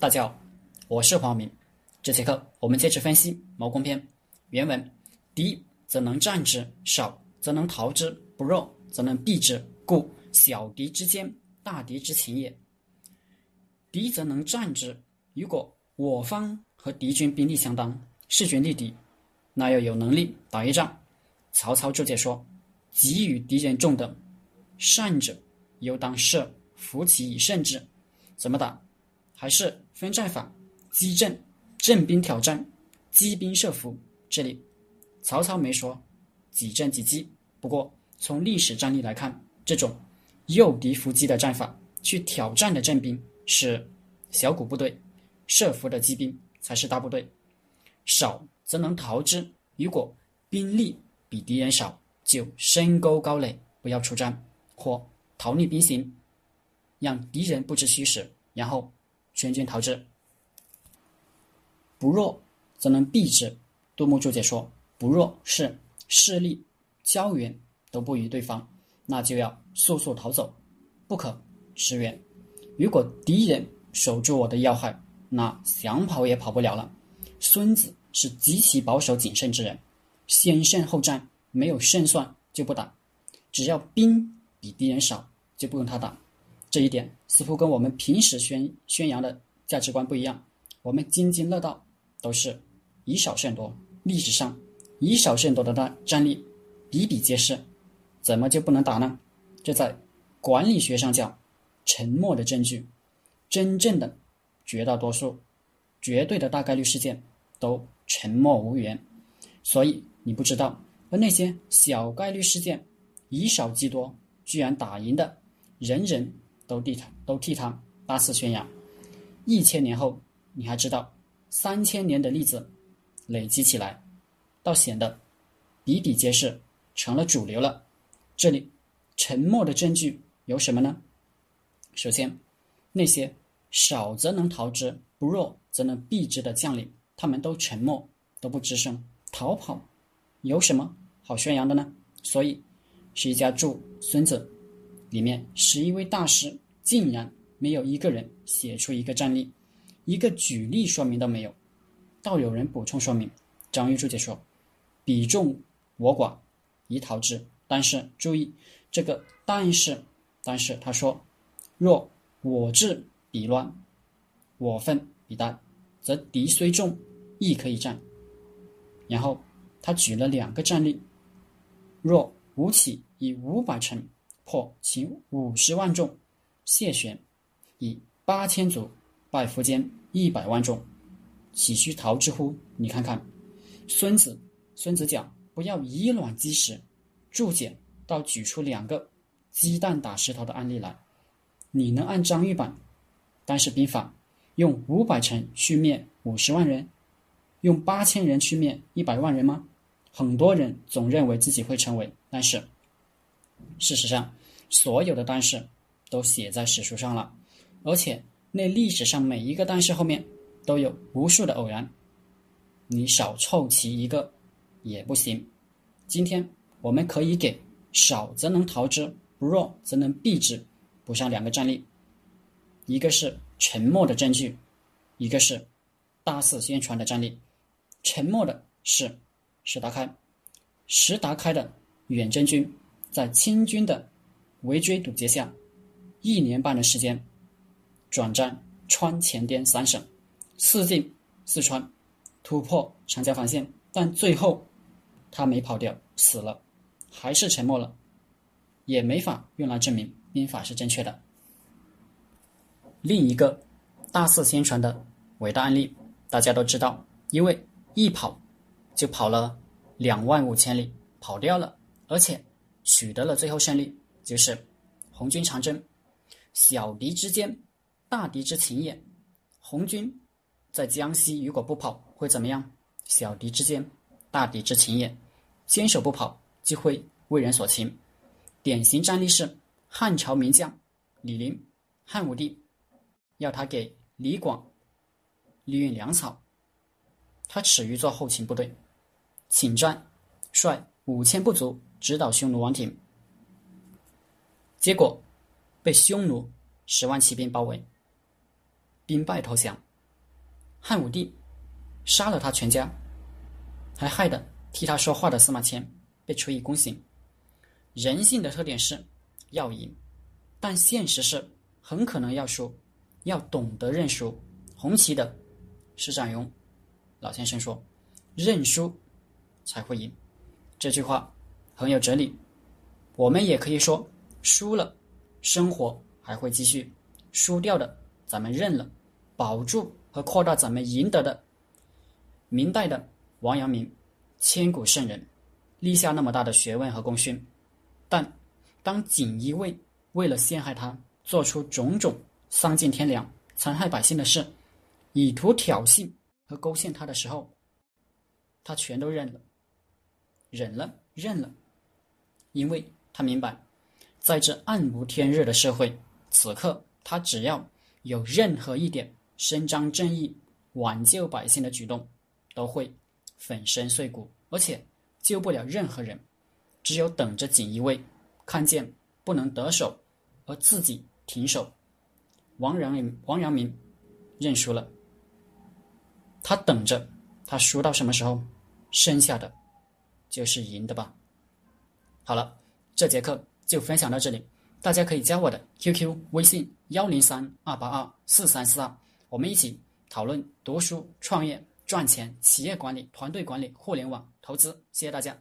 大家好，我是黄明。这节课我们接着分析《谋攻篇》原文：“敌则能战之，少则能逃之，不弱则能避之，故小敌之坚，大敌之情也。”敌则能战之。如果我方和敌军兵力相当，势均力敌，那要有能力打一仗。曹操注解说：“己与敌人众等，善者犹当设伏其以胜之。”怎么打？还是分战法，击阵、阵兵挑战、击兵设伏。这里曹操没说几阵几击。不过从历史战例来看，这种诱敌伏击的战法，去挑战的阵兵是小股部队，设伏的击兵才是大部队。少则能逃之。如果兵力比敌人少，就深沟高垒，不要出战，或逃匿兵行，让敌人不知虚实，然后。全军逃之，不弱则能避之。杜牧注解说：“不弱是势力、胶原都不与对方，那就要速速逃走，不可驰援。如果敌人守住我的要害，那想跑也跑不了了。”孙子是极其保守谨慎之人，先胜后战，没有胜算就不打。只要兵比敌人少，就不用他打。这一点似乎跟我们平时宣宣扬的价值观不一样。我们津津乐道都是以少胜多，历史上以少胜多的战战例比比皆是，怎么就不能打呢？这在管理学上叫沉默的证据。真正的绝大多数、绝对的大概率事件都沉默无言，所以你不知道。而那些小概率事件以少击多，居然打赢的，人人。都替他都替他大肆宣扬，一千年后你还知道三千年的例子累积起来，倒显得比比皆是，成了主流了。这里沉默的证据有什么呢？首先，那些少则能逃之，不弱则能避之的将领，他们都沉默，都不吱声，逃跑有什么好宣扬的呢？所以，是一家注《孙子》。里面十一位大师竟然没有一个人写出一个战例，一个举例说明都没有。倒有人补充说明，张玉柱解说：“彼众我寡，宜逃之。”但是注意这个“但是”，但是他说：“若我治彼乱，我分彼大，则敌虽众，亦可以战。”然后他举了两个战例：若吴起以五百乘。破其五十万众，谢玄以八千卒败苻坚一百万众，岂须逃之乎？你看看，孙子，孙子讲不要以卵击石，注解倒举出两个鸡蛋打石头的案例来。你能按张玉版，单是兵法，用五百城去灭五十万人，用八千人去灭一百万人吗？很多人总认为自己会成为，但是事实上。所有的但是都写在史书上了，而且那历史上每一个但是后面都有无数的偶然，你少凑齐一个也不行。今天我们可以给少则能逃之，不弱则能避之，补上两个战例，一个是沉默的证据，一个是大肆宣传的战例。沉默的是石达开，石达开的远征军在清军的。围追堵截下，一年半的时间，转战川黔滇三省，四进四川，突破长江防线，但最后他没跑掉，死了，还是沉默了，也没法用来证明兵法是正确的。另一个大肆宣传的伟大案例，大家都知道，因为一跑就跑了两万五千里，跑掉了，而且取得了最后胜利。就是红军长征，小敌之坚，大敌之情也。红军在江西如果不跑会怎么样？小敌之坚，大敌之情也。坚守不跑就会为人所擒。典型战例是汉朝名将李陵，汉武帝要他给李广利运粮草，他耻于做后勤部队，请战，率五千部卒直捣匈奴王庭。结果，被匈奴十万骑兵包围，兵败投降。汉武帝杀了他全家，还害得替他说话的司马迁被处以宫刑。人性的特点是要赢，但现实是很可能要输，要懂得认输。红旗的施展荣老先生说：“认输才会赢。”这句话很有哲理。我们也可以说，输了，生活还会继续；输掉的，咱们认了，保住和扩大咱们赢得的。明代的王阳明，千古圣人，立下那么大的学问和功勋，但当锦衣卫为了陷害他，做出种种丧尽天良、残害百姓的事，以图挑衅和勾陷他的时候，他全都认了，忍了，认了，因为。他明白，在这暗无天日的社会，此刻他只要有任何一点伸张正义、挽救百姓的举动，都会粉身碎骨，而且救不了任何人。只有等着锦衣卫看见不能得手，而自己停手。王阳明，王阳明认输了。他等着，他输到什么时候，剩下的就是赢的吧。好了。这节课就分享到这里，大家可以加我的 QQ 微信幺零三二八二四三四二，我们一起讨论读书、创业、赚钱、企业管理、团队管理、互联网投资。谢谢大家。